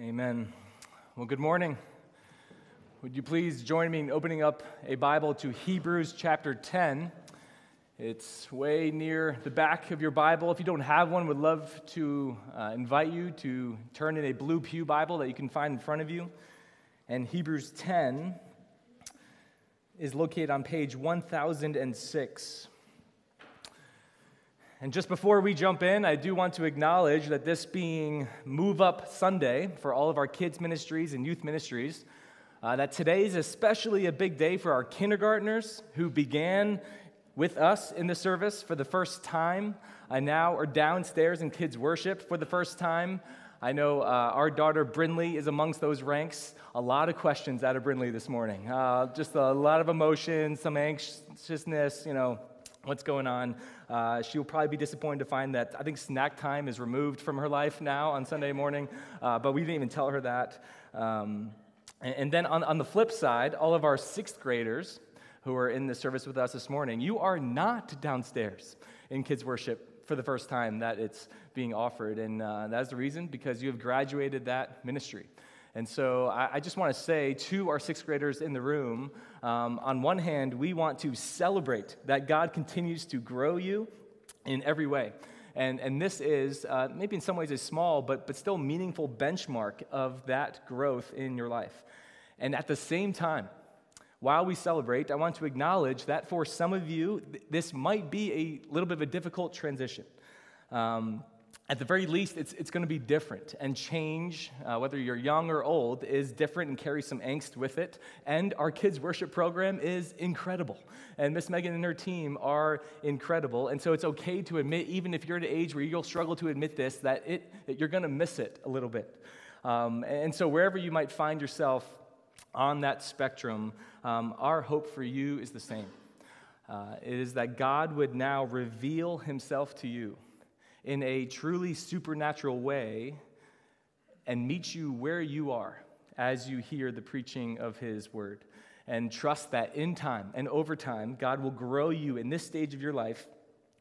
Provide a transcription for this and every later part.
Amen. Well, good morning. Would you please join me in opening up a Bible to Hebrews chapter 10? It's way near the back of your Bible. If you don't have one, would love to uh, invite you to turn in a blue pew Bible that you can find in front of you. And Hebrews 10 is located on page 1006. And just before we jump in, I do want to acknowledge that this being Move Up Sunday for all of our kids' ministries and youth ministries, uh, that today is especially a big day for our kindergartners who began with us in the service for the first time and now are downstairs in kids' worship for the first time. I know uh, our daughter Brinley is amongst those ranks. A lot of questions out of Brinley this morning. Uh, just a lot of emotion, some anxiousness, you know, what's going on. Uh, she'll probably be disappointed to find that I think snack time is removed from her life now on Sunday morning, uh, but we didn't even tell her that. Um, and, and, then on, on the flip side, all of our sixth graders who are in the service with us this morning, you are not downstairs in kids' worship for the first time that it's being offered. And uh, that's the reason because you have graduated that ministry. And so I, I just want to say to our sixth graders in the room um, on one hand, we want to celebrate that God continues to grow you in every way. And, and this is uh, maybe in some ways a small, but, but still meaningful benchmark of that growth in your life. And at the same time, while we celebrate, I want to acknowledge that for some of you, th- this might be a little bit of a difficult transition. Um, at the very least, it's, it's going to be different. And change, uh, whether you're young or old, is different and carries some angst with it. And our kids' worship program is incredible. And Miss Megan and her team are incredible. And so it's okay to admit, even if you're at an age where you'll struggle to admit this, that, it, that you're going to miss it a little bit. Um, and so wherever you might find yourself on that spectrum, um, our hope for you is the same. Uh, it is that God would now reveal himself to you in a truly supernatural way and meet you where you are as you hear the preaching of His word. And trust that in time and over time, God will grow you in this stage of your life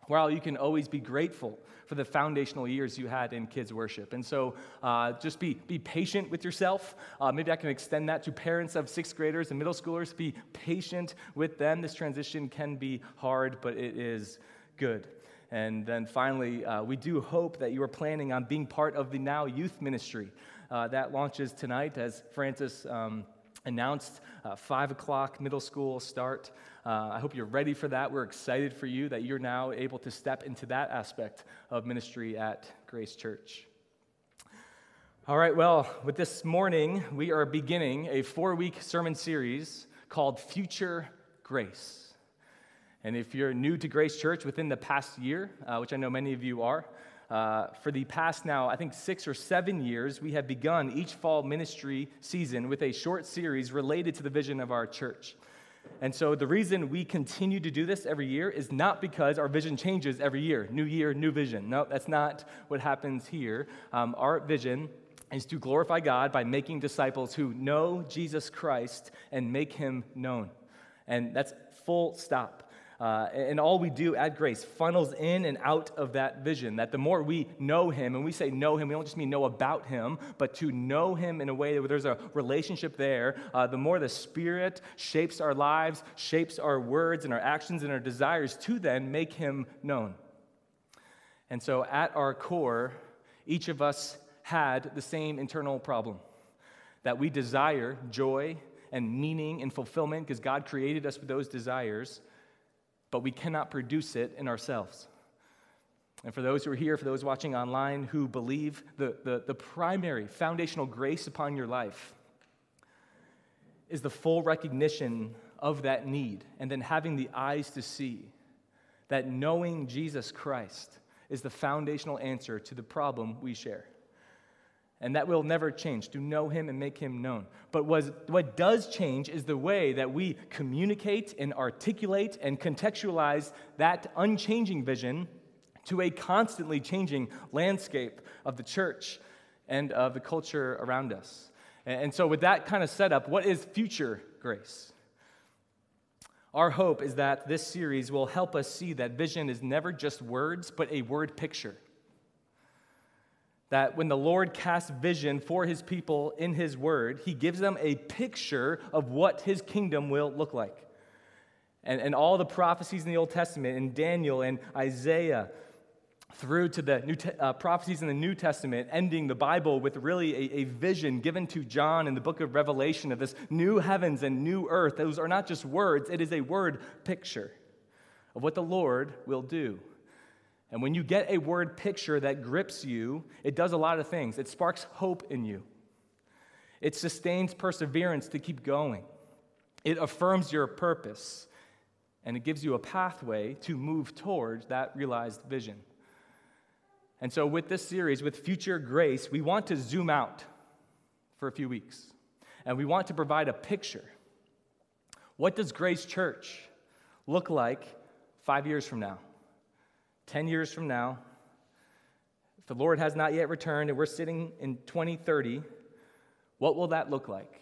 while you can always be grateful for the foundational years you had in kids worship. And so uh, just be, be patient with yourself. Uh, maybe i can extend that to parents of sixth graders and middle schoolers. Be patient with them. This transition can be hard but it is good and then finally, uh, we do hope that you are planning on being part of the Now Youth Ministry. Uh, that launches tonight, as Francis um, announced, uh, 5 o'clock middle school start. Uh, I hope you're ready for that. We're excited for you that you're now able to step into that aspect of ministry at Grace Church. All right, well, with this morning, we are beginning a four week sermon series called Future Grace. And if you're new to Grace Church within the past year, uh, which I know many of you are, uh, for the past now, I think six or seven years, we have begun each fall ministry season with a short series related to the vision of our church. And so the reason we continue to do this every year is not because our vision changes every year. New year, new vision. No, that's not what happens here. Um, our vision is to glorify God by making disciples who know Jesus Christ and make him known. And that's full stop. Uh, and all we do at Grace funnels in and out of that vision. That the more we know Him, and we say know Him, we don't just mean know about Him, but to know Him in a way where there's a relationship there, uh, the more the Spirit shapes our lives, shapes our words and our actions and our desires to then make Him known. And so at our core, each of us had the same internal problem that we desire joy and meaning and fulfillment because God created us with those desires but we cannot produce it in ourselves. And for those who are here, for those watching online who believe the, the, the primary foundational grace upon your life is the full recognition of that need and then having the eyes to see that knowing Jesus Christ is the foundational answer to the problem we share and that will never change to know him and make him known. But what does change is the way that we communicate and articulate and contextualize that unchanging vision to a constantly changing landscape of the church and of the culture around us. And so, with that kind of setup, what is future grace? Our hope is that this series will help us see that vision is never just words, but a word picture that when the Lord casts vision for his people in his word, he gives them a picture of what his kingdom will look like. And, and all the prophecies in the Old Testament, in Daniel and Isaiah, through to the new te- uh, prophecies in the New Testament, ending the Bible with really a, a, vision given to John in the book of Revelation of this new heavens and new earth. Those are not just words, it is a word picture of what the Lord will do. And when you get a word picture that grips you, it does a lot of things. It sparks hope in you, it sustains perseverance to keep going, it affirms your purpose, and it gives you a pathway to move towards that realized vision. And so, with this series, with Future Grace, we want to zoom out for a few weeks. And we want to provide a picture. What does Grace Church look like five years from now? 10 years from now? If the Lord has not yet returned and we're sitting in 2030, what will that look like?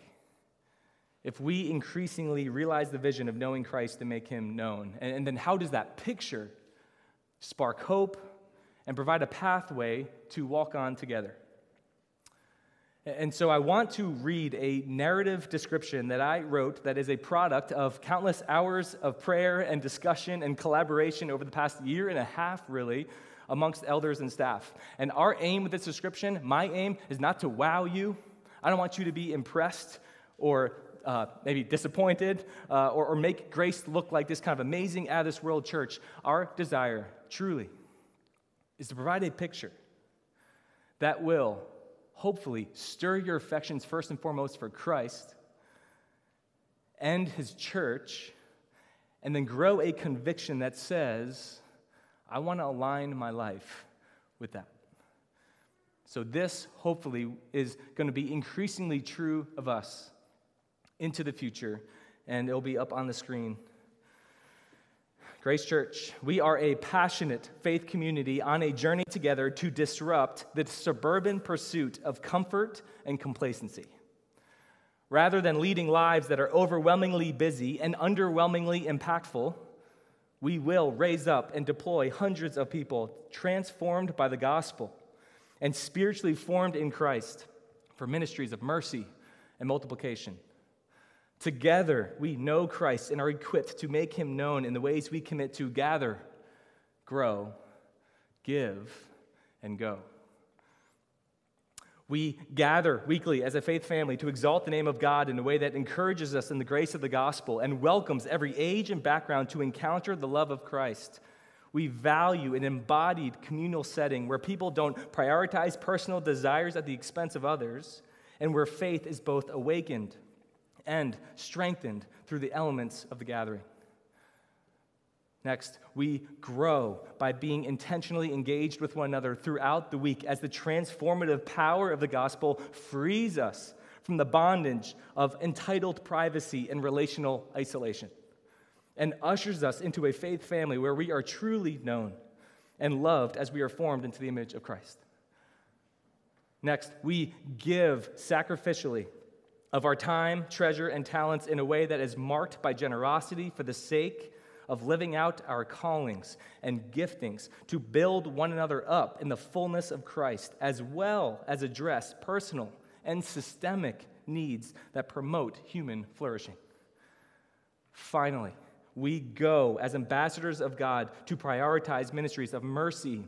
If we increasingly realize the vision of knowing Christ to make him known, and, and then how does that picture spark hope, and provide a pathway to walk on together. And so I want to read a narrative description that I wrote that is a product of countless hours of prayer and discussion and collaboration over the past year and a half, really, amongst elders and staff. And our aim with this description, my aim, is not to wow you. I don't want you to be impressed or uh, maybe disappointed uh, or, or make grace look like this kind of amazing, out of this world church. Our desire, truly, is to provide a picture that will hopefully stir your affections first and foremost for Christ and his church, and then grow a conviction that says, I want to align my life with that. So, this hopefully is going to be increasingly true of us into the future, and it'll be up on the screen Grace Church, we are a passionate faith community on a journey together to disrupt the suburban pursuit of comfort and complacency. Rather than leading lives that are overwhelmingly busy and underwhelmingly impactful, we will raise up and deploy hundreds of people transformed by the gospel and spiritually formed in Christ for ministries of mercy and multiplication. Together, we know Christ and are equipped to make him known in the ways we commit to gather, grow, give, and go. We gather weekly as a faith family to exalt the name of God in a way that encourages us in the grace of the gospel and welcomes every age and background to encounter the love of Christ. We value an embodied communal setting where people don't prioritize personal desires at the expense of others, and where faith is both awakened and strengthened through the elements of the gathering. Next, we grow by being intentionally engaged with one another throughout the week as the transformative power of the gospel frees us from the bondage of entitled privacy and relational isolation and ushers us into a faith family where we are truly known and loved as we are formed into the image of Christ. Next, we give sacrificially of our time, treasure, and talents in a way that is marked by generosity for the sake of living out our callings and giftings to build one another up in the fullness of Christ, as well as address personal and systemic needs that promote human flourishing. Finally, we go as ambassadors of God to prioritize ministries of mercy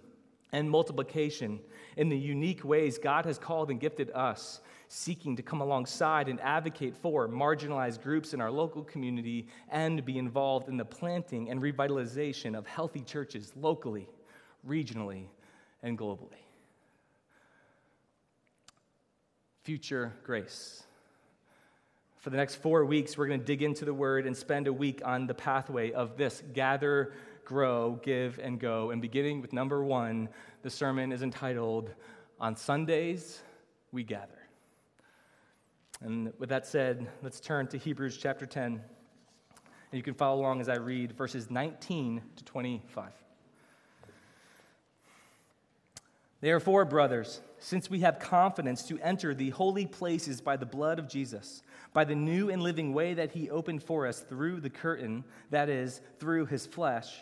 and multiplication in the unique ways God has called and gifted us seeking to come alongside and advocate for marginalized groups in our local community and be involved in the planting and revitalization of healthy churches locally, regionally, and globally. Future grace. For the next four weeks, we're going to dig into the word and spend a week on the pathway of this gather, grow, give, and go. And beginning with number one, the sermon is entitled, On Sundays We Gather. And with that said, let's turn to Hebrews chapter 10. And you can follow along as I read verses 19 to 25. Therefore, brothers, since we have confidence to enter the holy places by the blood of Jesus, by the new and living way that he opened for us through the curtain, that is, through his flesh,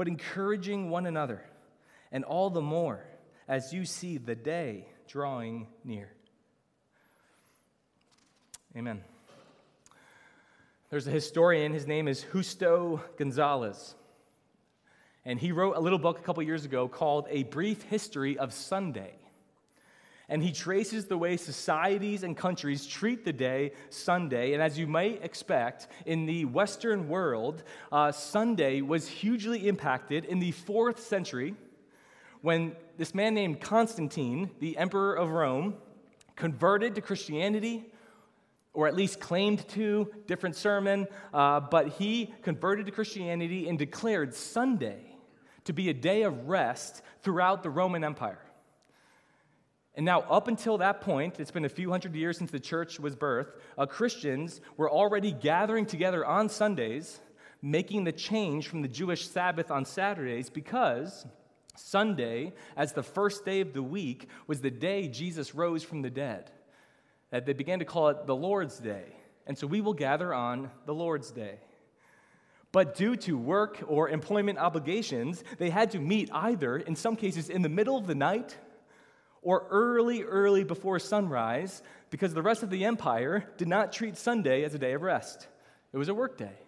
but encouraging one another, and all the more as you see the day drawing near. Amen. There's a historian, his name is Justo Gonzalez. And he wrote a little book a couple years ago called A Brief History of Sunday and he traces the way societies and countries treat the day Sunday. And as you might expect, in the Western world, uh, Sunday was hugely impacted in the fourth century when this man named Constantine, the emperor of Rome, converted to Christianity. Or at least claimed to, different sermon, uh, but he converted to Christianity and declared Sunday to be a day of rest throughout the Roman Empire. And now, up until that point, it's been a few hundred years since the church was birthed, uh, Christians were already gathering together on Sundays, making the change from the Jewish Sabbath on Saturdays because Sunday, as the first day of the week, was the day Jesus rose from the dead. That they began to call it the Lord's Day. And so we will gather on the Lord's Day. But due to work or employment obligations, they had to meet either, in some cases, in the middle of the night or early, early before sunrise because the rest of the empire did not treat Sunday as a day of rest. It was a work day.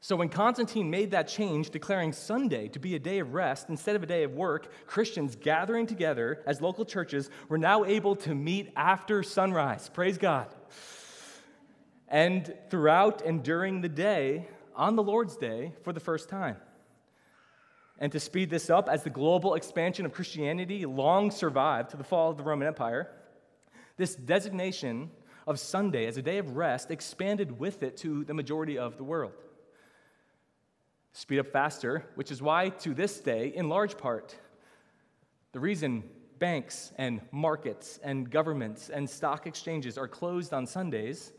So when Constantine made that change, declaring Sunday to be a day of rest instead of a day of work, Christians gathering together as local churches were now able to meet after sunrise. Praise God. And throughout and during the day, on the Lord's Day, for the first time. And to speed this up, as the global expansion of Christianity long survived to the fall of the Roman Empire, this designation of Sunday as a day of rest expanded with it to the majority of the world. Speed up faster, which is why to this day, in large part, the reason banks and markets and governments and stock exchanges are closed on Sundays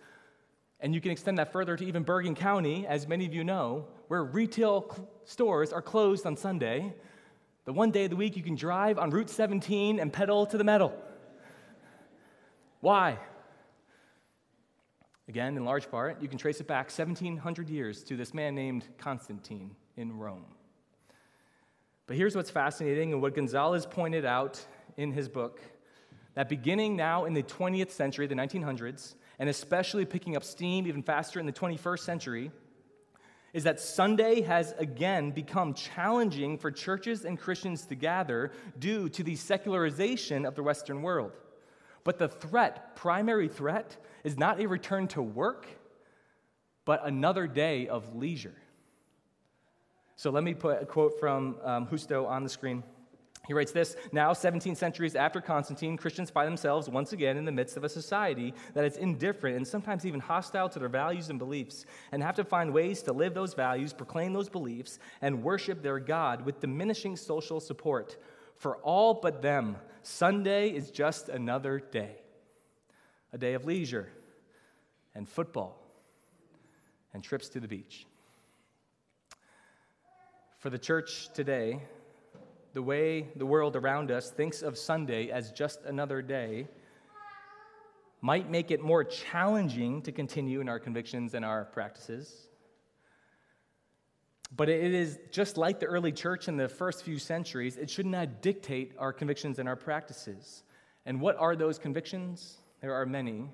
and you can extend that further to even Bergen County, as many of you know, where retail cl- stores are closed on Sunday. The one day of the week you can drive on Route 17 and pedal to the metal. Why? Again, in large part, you can trace it back 1700 years to this man named Constantine in Rome. But here's what's fascinating and what Gonzalez pointed out in his book that beginning now in the 20th century, the 1900s, and especially picking up steam even faster in the 21st century, is that Sunday has again become challenging for churches and Christians to gather due to the secularization of the Western world. But the threat, primary threat, is not a return to work, but another day of leisure. So let me put a quote from um, Justo on the screen. He writes this Now, 17 centuries after Constantine, Christians find themselves once again in the midst of a society that is indifferent and sometimes even hostile to their values and beliefs, and have to find ways to live those values, proclaim those beliefs, and worship their God with diminishing social support. For all but them, Sunday is just another day a day of leisure and football and trips to the beach. For the church today, the way the world around us thinks of Sunday as just another day might make it more challenging to continue in our convictions and our practices. But it is just like the early church in the first few centuries, it should not dictate our convictions and our practices. And what are those convictions? There are many,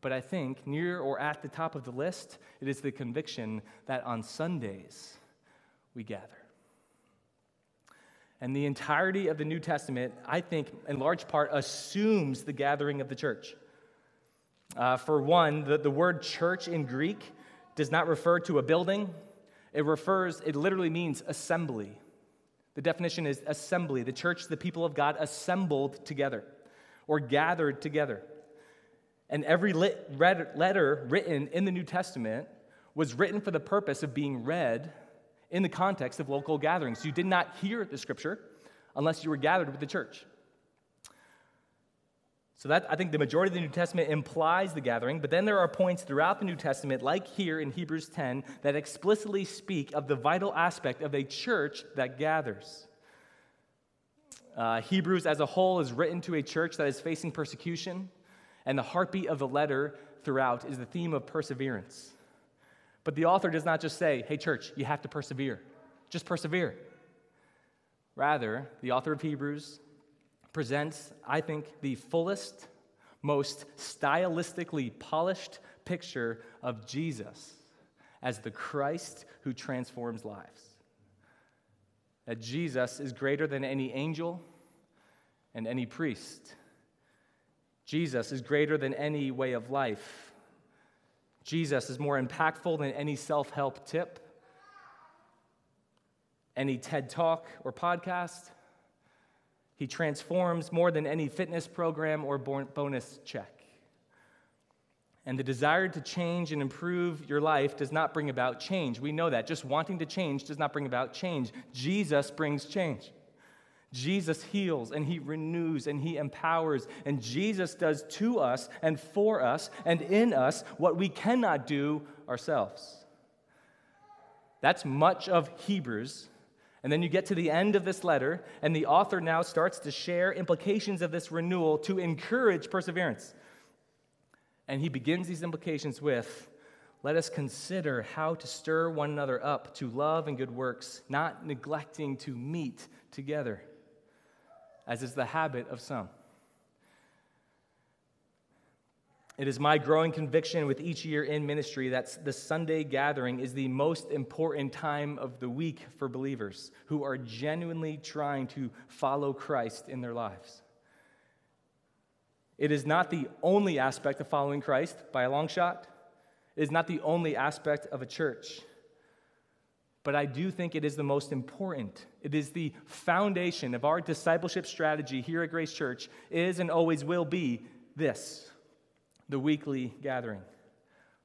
but I think near or at the top of the list, it is the conviction that on Sundays we gather. And the entirety of the New Testament, I think, in large part, assumes the gathering of the church. Uh, for one, the, the word church in Greek does not refer to a building, it refers, it literally means assembly. The definition is assembly. The church, the people of God, assembled together or gathered together. And every lit, letter written in the New Testament was written for the purpose of being read in the context of local gatherings. You did not hear the scripture unless you were gathered with the church. So that I think the majority of the New Testament implies the gathering, but then there are points throughout the New Testament, like here in Hebrews 10, that explicitly speak of the vital aspect of a church that gathers. Uh, Hebrews as a whole is written to a church that is facing persecution, and the heartbeat of the letter throughout is the theme of perseverance. But the author does not just say, hey, church, you have to persevere. Just persevere. Rather, the author of Hebrews presents, I think, the fullest, most stylistically polished picture of Jesus as the Christ who transforms lives. That Jesus is greater than any angel and any priest. Jesus is greater than any way of life. Jesus is more impactful than any self help tip, any TED talk or podcast. He transforms more than any fitness program or bonus check. And the desire to change and improve your life does not bring about change. We know that. Just wanting to change does not bring about change. Jesus brings change. Jesus heals and he renews and he empowers. And Jesus does to us and for us and in us what we cannot do ourselves. That's much of Hebrews. And then you get to the end of this letter, and the author now starts to share implications of this renewal to encourage perseverance. And he begins these implications with let us consider how to stir one another up to love and good works, not neglecting to meet together, as is the habit of some. It is my growing conviction with each year in ministry that the Sunday gathering is the most important time of the week for believers who are genuinely trying to follow Christ in their lives. It is not the only aspect of following Christ by a long shot. It is not the only aspect of a church. But I do think it is the most important. It is the foundation of our discipleship strategy here at Grace Church is and always will be this the weekly gathering.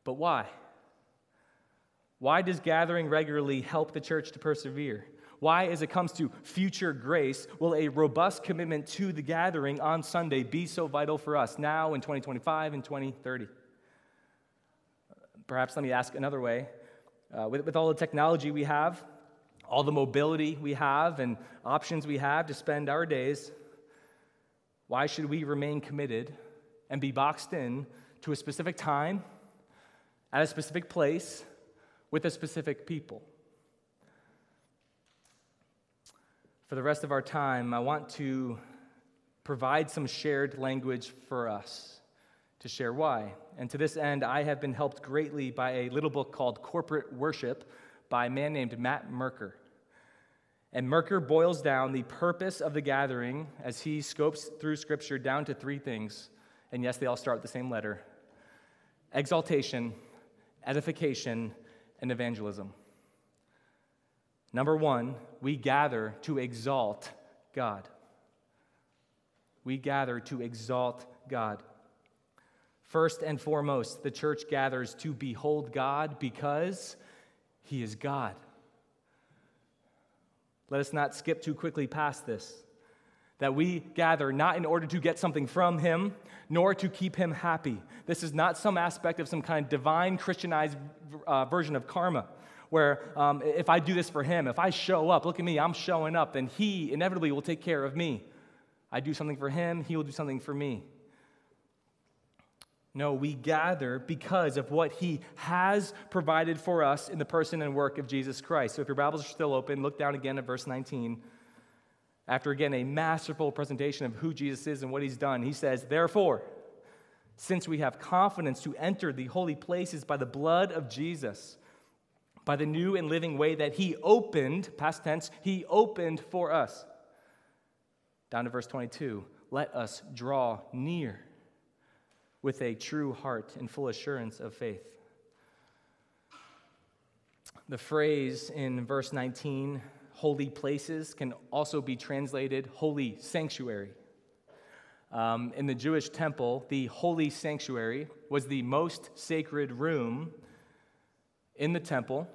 But why? Why does gathering regularly help the church to persevere? Why, as it comes to future grace, will a robust commitment to the gathering on Sunday be so vital for us now in 2025 and 2030? Perhaps let me ask another way. Uh, with, with all the technology we have, all the mobility we have, and options we have to spend our days, why should we remain committed and be boxed in to a specific time, at a specific place, with a specific people. For the rest of our time, I want to provide some shared language for us to share why. And to this end, I have been helped greatly by a little book called Corporate Worship by a man named Matt Merker. And Merker boils down the purpose of the gathering as he scopes through Scripture down to three things and yes, they all start with the same letter exaltation, edification, and evangelism. Number one, we gather to exalt God. We gather to exalt God. First and foremost, the church gathers to behold God because he is God. Let us not skip too quickly past this that we gather not in order to get something from him, nor to keep him happy. This is not some aspect of some kind of divine Christianized uh, version of karma, where um, if I do this for him, if I show up, look at me, I'm showing up, then he inevitably will take care of me. I do something for him, he will do something for me. No, we gather because of what he has provided for us in the person and work of Jesus Christ. So if your Bibles are still open, look down again at verse 19. After again a masterful presentation of who Jesus is and what he's done, he says, Therefore, since we have confidence to enter the holy places by the blood of Jesus, by the new and living way that he opened, past tense, he opened for us. Down to verse 22 let us draw near with a true heart and full assurance of faith. The phrase in verse 19, holy places can also be translated holy sanctuary. Um, in the Jewish temple, the holy sanctuary was the most sacred room in the temple,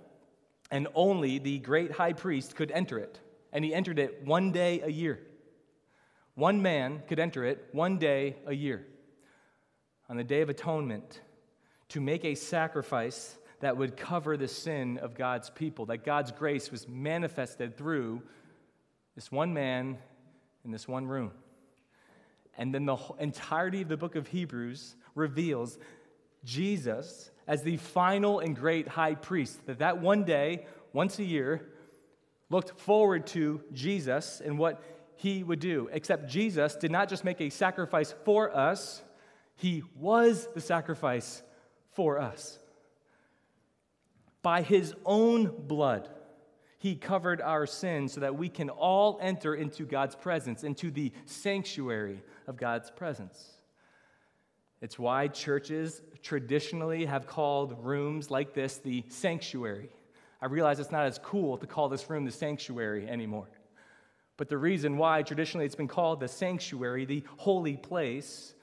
and only the great high priest could enter it. And he entered it one day a year. One man could enter it one day a year on the Day of Atonement to make a sacrifice that would cover the sin of God's people, that God's grace was manifested through this one man in this one room. And then the entirety of the book of Hebrews reveals Jesus as the final and great high priest, that that one day, once a year, looked forward to Jesus and what he would do. Except Jesus did not just make a sacrifice for us, he was the sacrifice for us. By his own blood, he covered our sins so that we can all enter into God's presence, into the sanctuary of God's presence. It's why churches traditionally have called rooms like this the sanctuary. I realize it's not as cool to call this room the sanctuary anymore. But the reason why traditionally it's been called the sanctuary, the holy place,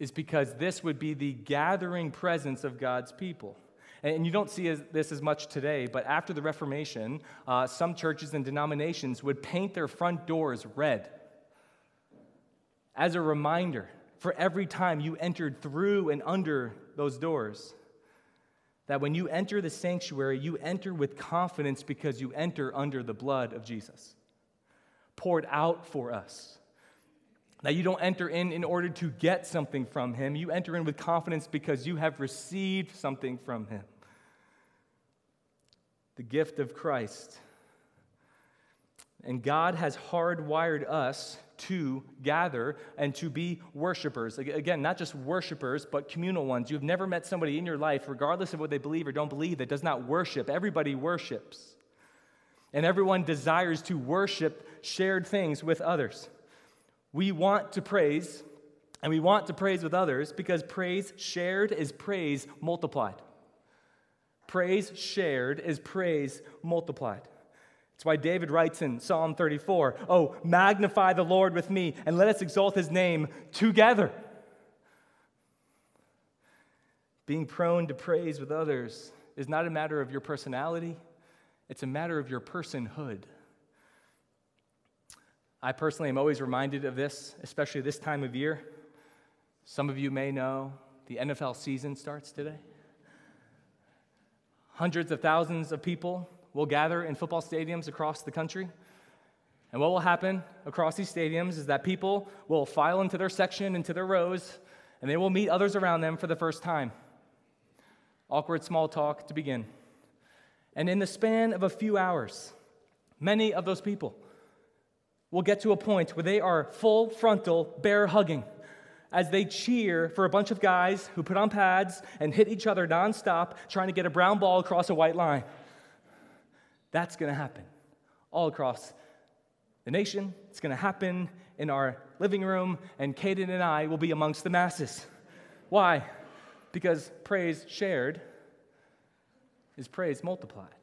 is because this would be the gathering presence of God's people. And you don't see this as much today, but after the Reformation, uh, some churches and denominations would paint their front doors red as a reminder for every time you entered through and under those doors. That when you enter the sanctuary, you enter with confidence because you enter under the blood of Jesus, poured out for us. That you don't enter in in order to get something from Him. You enter in with confidence because you have received something from Him. The gift of Christ. And God has hardwired us to gather and to be worshipers. Again, not just worshipers, but communal ones. You've never met somebody in your life, regardless of what they believe or don't believe, that does not worship. Everybody worships. And everyone desires to worship shared things with others. We want to praise, and we want to praise with others because praise shared is praise multiplied. Praise shared is praise multiplied. That's why David writes in Psalm 34 Oh, magnify the Lord with me, and let us exalt his name together. Being prone to praise with others is not a matter of your personality, it's a matter of your personhood. I personally am always reminded of this, especially this time of year. Some of you may know the NFL season starts today. Hundreds of thousands of people will gather in football stadiums across the country. And what will happen across these stadiums is that people will file into their section, into their rows, and they will meet others around them for the first time. Awkward small talk to begin. And in the span of a few hours, many of those people will get to a point where they are full frontal bear hugging as they cheer for a bunch of guys who put on pads and hit each other nonstop trying to get a brown ball across a white line. That's going to happen all across the nation. It's going to happen in our living room, and Caden and I will be amongst the masses. Why? Because praise shared is praise multiplied.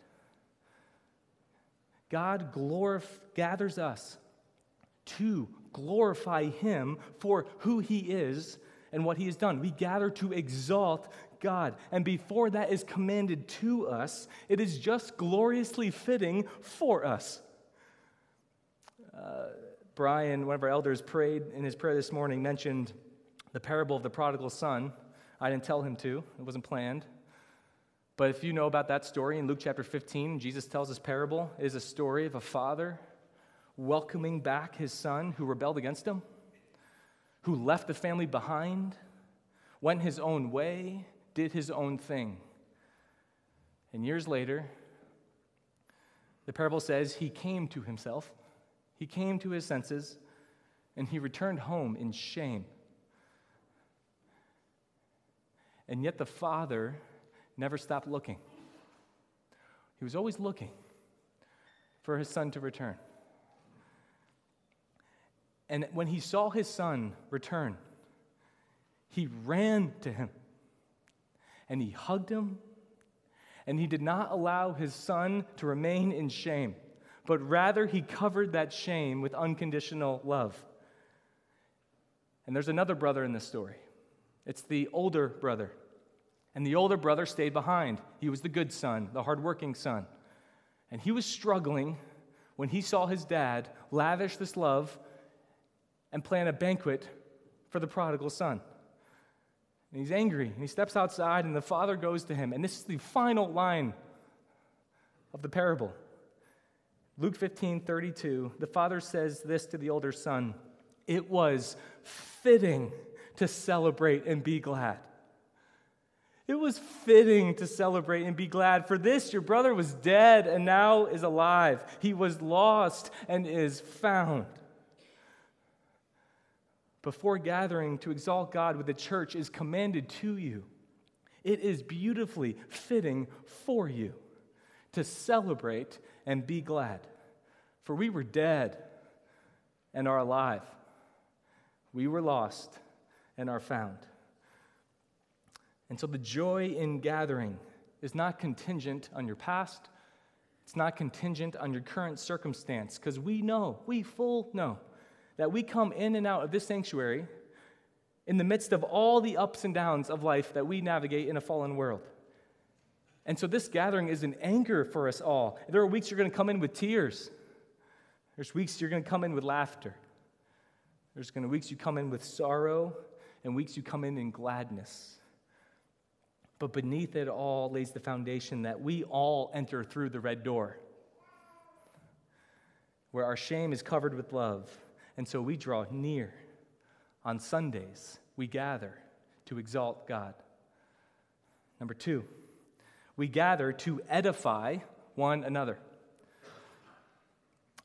God glorif- gathers us to glorify Him for who He is and what He has done. We gather to exalt God. And before that is commanded to us, it is just gloriously fitting for us. Uh, Brian, one of our elders, prayed in his prayer this morning, mentioned the parable of the prodigal son. I didn't tell him to, it wasn't planned. But if you know about that story in Luke chapter 15, Jesus tells this parable is a story of a father welcoming back his son who rebelled against him, who left the family behind, went his own way, did his own thing. And years later, the parable says he came to himself, he came to his senses, and he returned home in shame. And yet the father never stopped looking. He was always looking for his son to return. And when he saw his son return, he ran to him and he hugged him, and he did not allow his son to remain in shame, but rather he covered that shame with unconditional love. And there's another brother in this story. It's the older brother. And the older brother stayed behind. He was the good son, the hardworking son. And he was struggling when he saw his dad lavish this love and plan a banquet for the prodigal son. And he's angry, and he steps outside, and the father goes to him. And this is the final line of the parable. Luke 15, 32, the father says this to the older son It was fitting to celebrate and be glad. It was fitting to celebrate and be glad. For this, your brother was dead and now is alive. He was lost and is found. Before gathering to exalt God with the church is commanded to you, it is beautifully fitting for you to celebrate and be glad. For we were dead and are alive. We were lost and are found. And so the joy in gathering is not contingent on your past. It's not contingent on your current circumstance because we know, we full know, that we come in and out of this sanctuary in the midst of all the ups and downs of life that we navigate in a fallen world. And so this gathering is an anchor for us all. There are weeks you're going to come in with tears. There's weeks you're going to come in with laughter. There's going to weeks you come in with sorrow and weeks you come in in gladness. But beneath it all lays the foundation that we all enter through the red door, where our shame is covered with love. And so we draw near. On Sundays, we gather to exalt God. Number two, we gather to edify one another.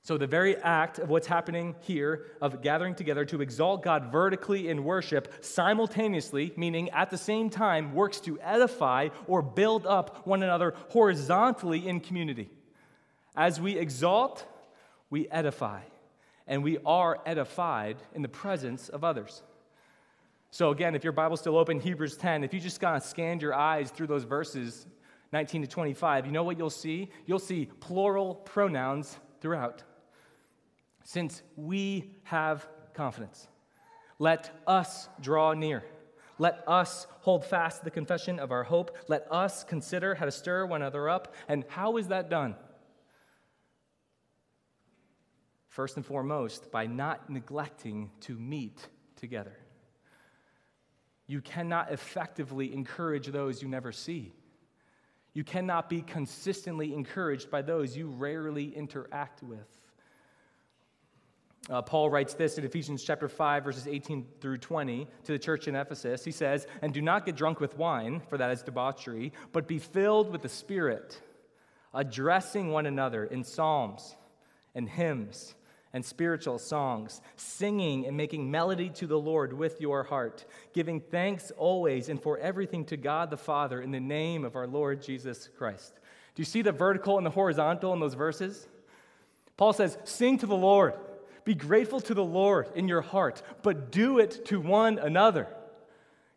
So, the very act of what's happening here, of gathering together to exalt God vertically in worship, simultaneously, meaning at the same time, works to edify or build up one another horizontally in community. As we exalt, we edify, and we are edified in the presence of others. So, again, if your Bible's still open, Hebrews 10, if you just kind of scanned your eyes through those verses, 19 to 25, you know what you'll see? You'll see plural pronouns throughout. Since we have confidence, let us draw near. Let us hold fast the confession of our hope. Let us consider how to stir one another up. And how is that done? First and foremost, by not neglecting to meet together. You cannot effectively encourage those you never see. You cannot be consistently encouraged by those you rarely interact with. Uh, Paul writes this in Ephesians chapter 5, verses 18 through 20 to the church in Ephesus. He says, And do not get drunk with wine, for that is debauchery, but be filled with the Spirit, addressing one another in psalms and hymns and spiritual songs, singing and making melody to the Lord with your heart, giving thanks always and for everything to God the Father in the name of our Lord Jesus Christ. Do you see the vertical and the horizontal in those verses? Paul says, Sing to the Lord. Be grateful to the Lord in your heart, but do it to one another.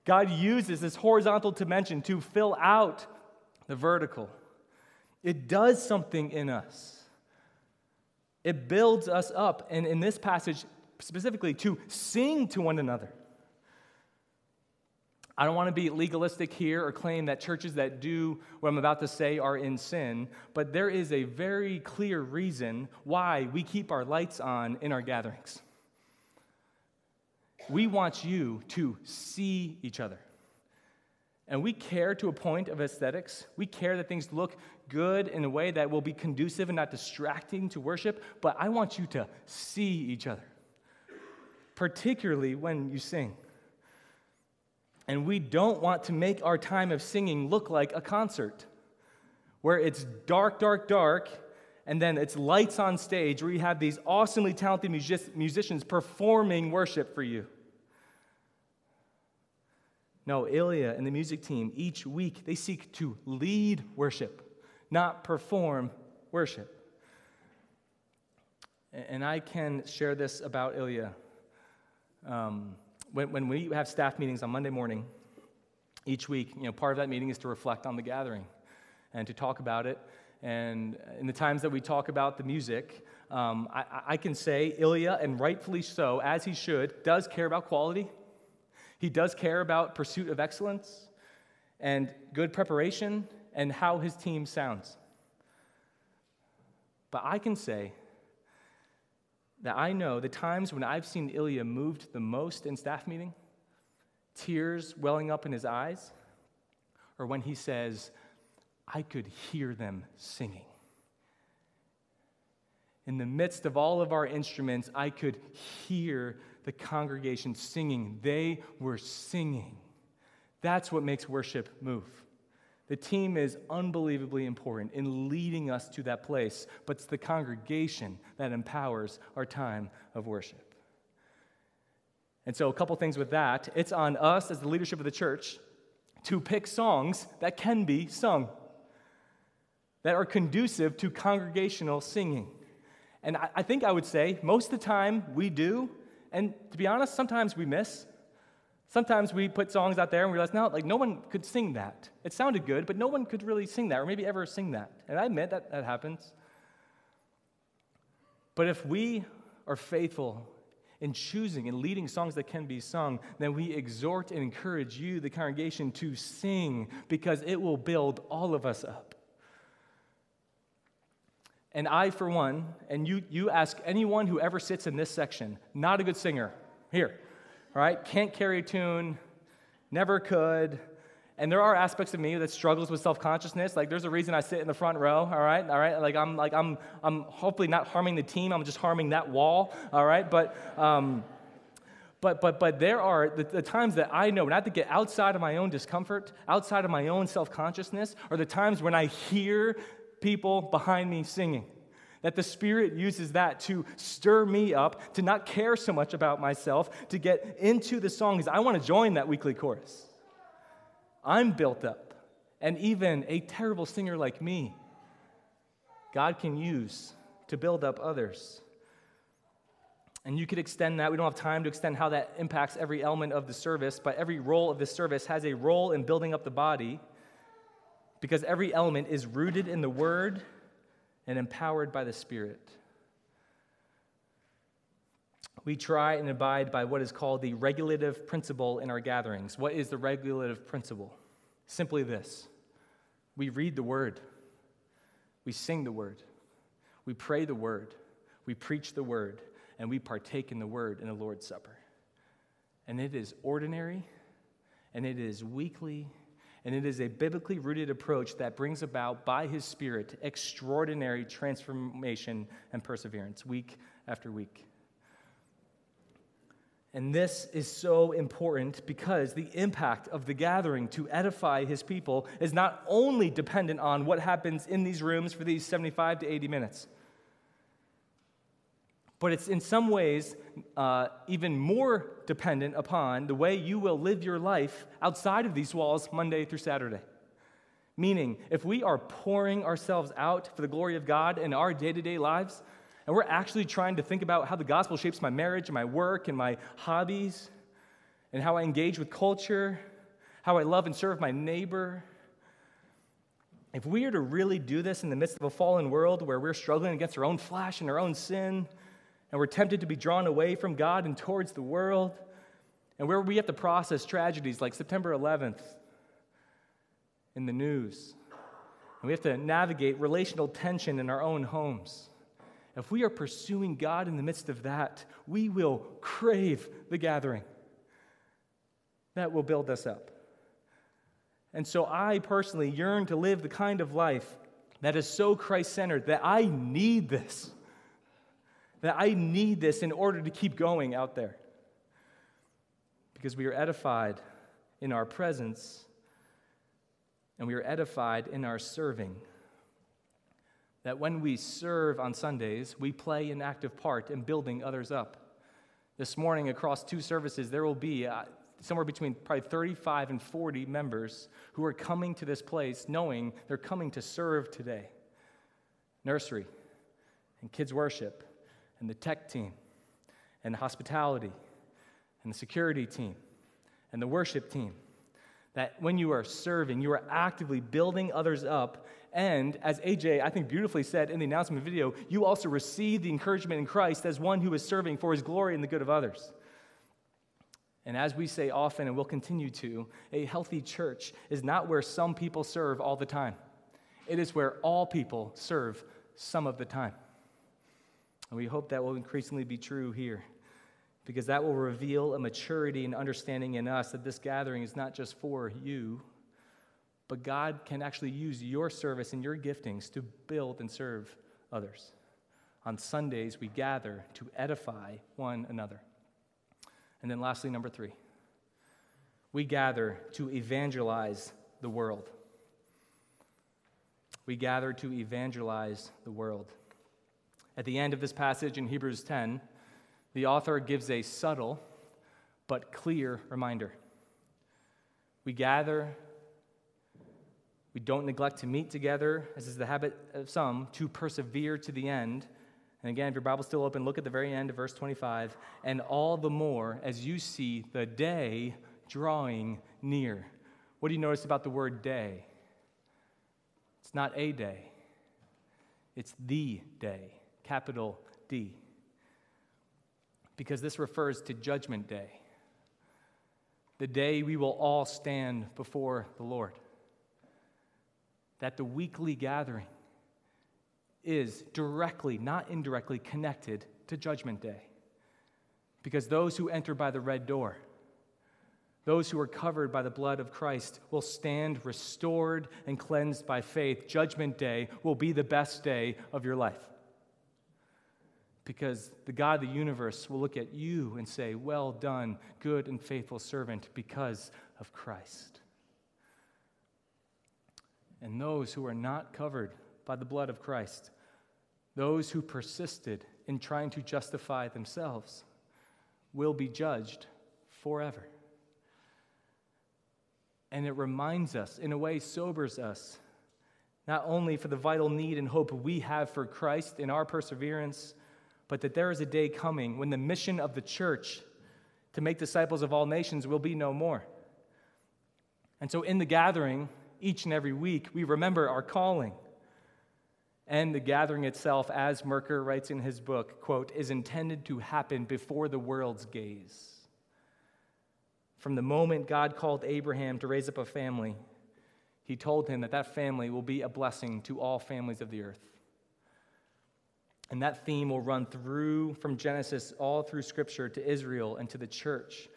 God uses this horizontal dimension to fill out the vertical. It does something in us. It builds us up, and in this passage specifically, to sing to one another. I don't want to be legalistic here or claim that churches that do what I'm about to say are in sin, but there is a very clear reason why we keep our lights on in our gatherings. We want you to see each other. And we care to a point of aesthetics. We care that things look good in a way that will be conducive and not distracting to worship, but I want you to see each other, particularly when you sing. And we don't want to make our time of singing look like a concert where it's dark, dark, dark, and then it's lights on stage where you have these awesomely talented music- musicians performing worship for you. No, Ilya and the music team, each week, they seek to lead worship, not perform worship. And I can share this about Ilya. Um, when, when we have staff meetings on Monday morning, each week, you know, part of that meeting is to reflect on the gathering and to talk about it. And in the times that we talk about the music, um, I, I can say Ilya, and rightfully so, as he should, does care about quality. He does care about pursuit of excellence. and good preparation and how his team sounds. But I can say that I know the times when I've seen Ilya moved the most in staff meeting, tears welling up in his eyes, or when he says, I could hear them singing. In the midst of all of our instruments, I could hear the congregation singing. They were singing. That's what makes worship move. The team is unbelievably important in leading us to that place, but it's the congregation that empowers our time of worship. And so, a couple things with that. It's on us as the leadership of the church to pick songs that can be sung, that are conducive to congregational singing. And I, think I would say most of the time we do, and to be honest, sometimes we miss. Sometimes we put songs out there and we realize, no, like no one could sing that. It sounded good, but no one could really sing that, or maybe ever sing that. And I admit that that happens. But if we are faithful in choosing and leading songs that can be sung, then we exhort and encourage you, the congregation, to sing because it will build all of us up. And I, for one, and you, you ask anyone who ever sits in this section, not a good singer, here, all right? Can't carry a tune, never could. And there are aspects of me that struggles with self-consciousness. Like there's a reason I sit in the front row, all right? All right? Like I'm like I'm I'm hopefully not harming the team. I'm just harming that wall, all right? But um but, but, but there are the, the, times that I know when I have to get outside of my own discomfort, outside of my own self consciousness, are the times when I hear people behind me singing. That the Spirit uses that to stir me up, to not care so much about myself, to get into the songs. I want to join that weekly chorus. I'm built up. And even a terrible singer like me, God can use to build up others. And you could extend that. We don't have time to extend how that impacts every element of the service, but every role of the service has a role in building up the body because every element is rooted in the Word and empowered by the Spirit. We try and abide by what is called the regulative principle in our gatherings. What is the regulative principle? Simply this we read the Word, we sing the Word, we pray the Word, we preach the Word, and we partake in the Word in the Lord's Supper. And it is ordinary, and it is weekly, and it is a biblically rooted approach that brings about, by His Spirit, extraordinary transformation and perseverance week after week. And this is so important because the impact of the gathering to edify his people is not only dependent on what happens in these rooms for these 75 to 80 minutes, but it's in some ways uh, even more dependent upon the way you will live your life outside of these walls Monday through Saturday. Meaning, if we are pouring ourselves out for the glory of God in our day to day lives, and we're actually trying to think about how the gospel shapes my marriage and my work and my hobbies, and how I engage with culture, how I love and serve my neighbor, if we are to really do this in the midst of a fallen world where we're struggling against our own flesh and our own sin, and we're tempted to be drawn away from God and towards the world, and where we have to process tragedies like September 11th in the news, and we have to navigate relational tension in our own homes. If we are pursuing God in the midst of that, we will crave the gathering. That will build us up. And so I personally yearn to live the kind of life that is so Christ centered that I need this that I need this in order to keep going out there. Because we are edified in our presence and we are edified in our serving. That when we serve on Sundays, we play an active part in building others up. This morning, across two services, there will be uh, somewhere between probably 35 and 40 members who are coming to this place knowing they're coming to serve today. Nursery and kids' worship and the tech team and the hospitality and the security team and the worship team. That when you are serving, you are actively building others up. And as AJ, I think, beautifully said in the announcement video, you also receive the encouragement in Christ as one who is serving for his glory and the good of others. And as we say often and will continue to, a healthy church is not where some people serve all the time. It is where all people serve some of the time. And we hope that will increasingly be true here because that will reveal a maturity and understanding in us that this gathering is not just for you, but God can actually use your service and your giftings to build and serve others. On Sundays, we gather to edify one another. And then, lastly, number three, we gather to evangelize the world. We gather to evangelize the world. At the end of this passage in Hebrews 10, the author gives a subtle but clear reminder. We gather, we don't neglect to meet together, as is the habit of some, to persevere to the end and again, if your Bible's still open, look at the very end of verse 25. And all the more as you see the day drawing near. What do you notice about the word day? It's not a day, it's the day, capital D. Because this refers to Judgment Day, the day we will all stand before the Lord. That the weekly gathering is directly, not indirectly, connected to Judgment Day. Because those who enter by the red door, those who are covered by the blood of Christ, will stand restored and cleansed by faith. Judgment Day will be the best day of your life. Because the God of the universe will look at you and say, Well done, good and faithful servant, because of Christ. And those who are not covered by the blood of Christ those who persisted in trying to justify themselves will be judged forever. And it reminds us, in a way, sobers us, not only for the vital need and hope we have for Christ in our perseverance, but that there is a day coming when the mission of the church to make disciples of all nations will be no more. And so, in the gathering, each and every week, we remember our calling and the gathering itself, as Merker writes in his book, quote, is intended to happen before the world's gaze. From the moment God called Abraham to raise up a family, he told him that that family will be a blessing to all families of the earth. And that theme will run through from Genesis all through Scripture to Israel and to the church.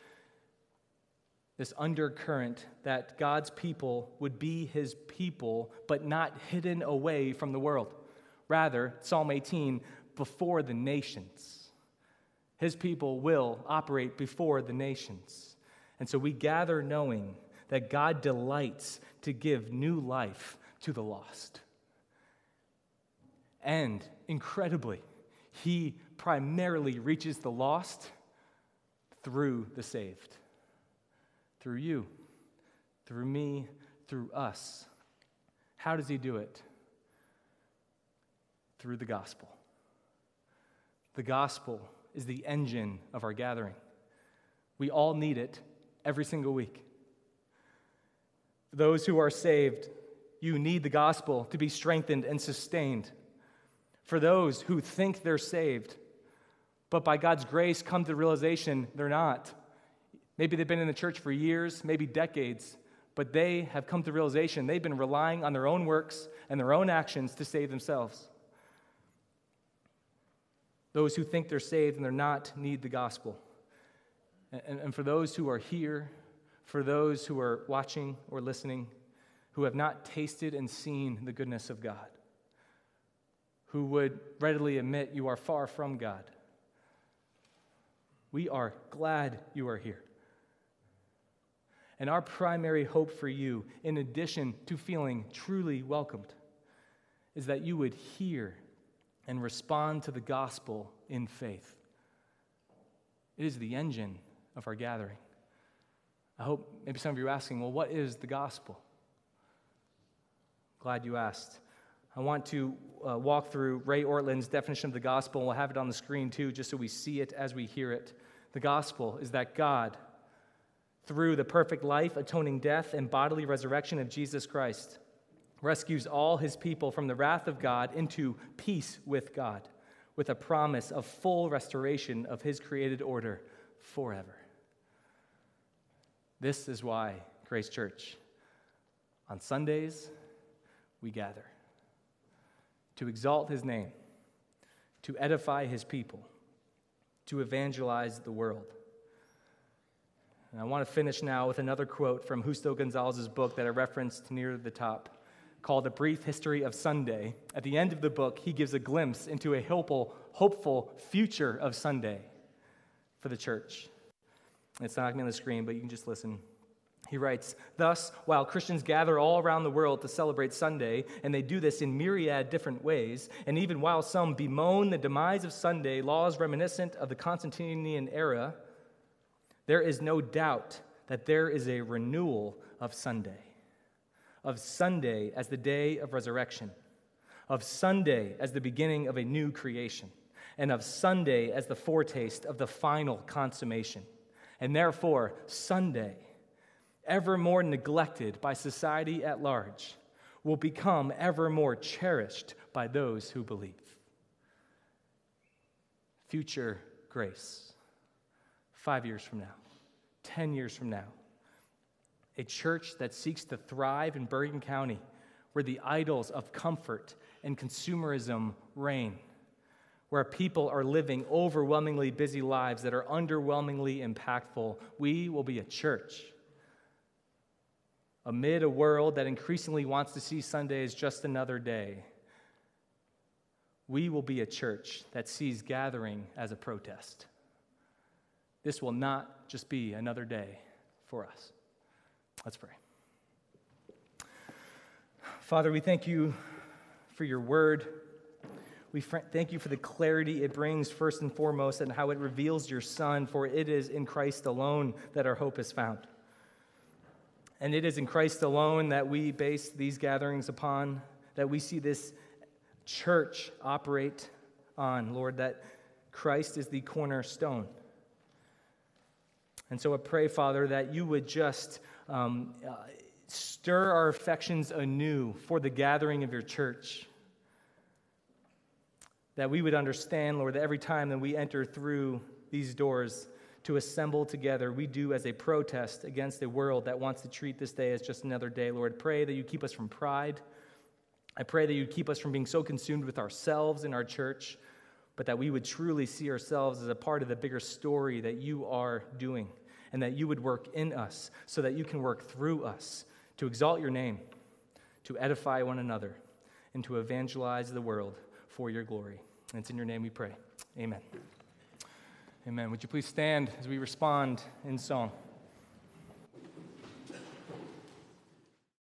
This undercurrent that God's people would be his people, but not hidden away from the world. Rather, Psalm 18, before the nations. His people will operate before the nations. And so we gather knowing that God delights to give new life to the lost. And incredibly, he primarily reaches the lost through the saved. Through you, through me, through us. How does he do it? through the gospel. The gospel is the engine of our gathering. We all need it every single week. Those who are saved, you need the gospel to be strengthened and sustained. For those who think they're saved, but by God's grace come to the realization they're not. Maybe they've been in the church for years, maybe decades, but they have come to the realization they've been relying on their own works and their own actions to save themselves. Those who think they're saved and they're not need the gospel. And, and for those who are here, for those who are watching or listening, who have not tasted and seen the goodness of God, who would readily admit you are far from God, we are glad you are here. And our primary hope for you, in addition to feeling truly welcomed, is that you would hear and respond to the gospel in faith. It is the engine of our gathering. I hope maybe some of you are asking, well, what is the gospel? Glad you asked. I want to uh, walk through Ray Ortlund's definition of the gospel, and we'll have it on the screen too, just so we see it as we hear it. The gospel is that God, through the perfect life, atoning death, and bodily resurrection of Jesus Christ, rescues all his people from the wrath of God into peace with God, with a promise of full restoration of his created order forever. This is why, Grace Church, on Sundays, we gather to exalt his name, to edify his people, to evangelize the world. And I want to finish now with another quote from Justo Gonzalez's book that I referenced near the top called A Brief History of Sunday. At the end of the book, he gives a glimpse into a hopeful, hopeful future of Sunday for the church. It's not going to be on the screen, but you can just listen. He writes, Thus, while Christians gather all around the world to celebrate Sunday, and they do this in myriad different ways, and even while some bemoan the demise of Sunday, laws reminiscent of the Constantinian era, there is no doubt that there is a renewal of Sunday, of Sunday as the day of resurrection, of Sunday as the beginning of a new creation, and of Sunday as the foretaste of the final consummation. And therefore, Sunday, ever more neglected by society at large, will become ever more cherished by those who believe. Future grace, five years from now, 10 years from now, a church that seeks to thrive in Bergen County, where the idols of comfort and consumerism reign where people are living overwhelmingly busy lives that are underwhelmingly impactful, we will be a church. Amid a world that increasingly wants to see Sunday as just another day, we will be a church that sees gathering as a protest. This will not just be another day for us. Let's pray. Father, we thank you for your word. We thank you for the clarity it brings, first and foremost, and how it reveals your Son, for it is in Christ alone that our hope is found. And it is in Christ alone that we base these gatherings upon, that we see this church operate on, Lord, that Christ is the cornerstone. And so I pray, Father, that you would just um, uh, stir our affections anew for the gathering of your church that we would understand, Lord, that every time that we enter through these doors to assemble together, we do as a protest against a world that wants to treat this day as just another day. Lord, pray that you keep us from pride. I pray that you keep us from being so consumed with ourselves in our church, but that we would truly see ourselves as a part of the bigger story that you are doing, and that you would work in us so that you can work through us to exalt your name, to edify one another, and to evangelize the world for your glory. And it's in your name we pray. Amen. Amen. Would you please stand as we respond in song?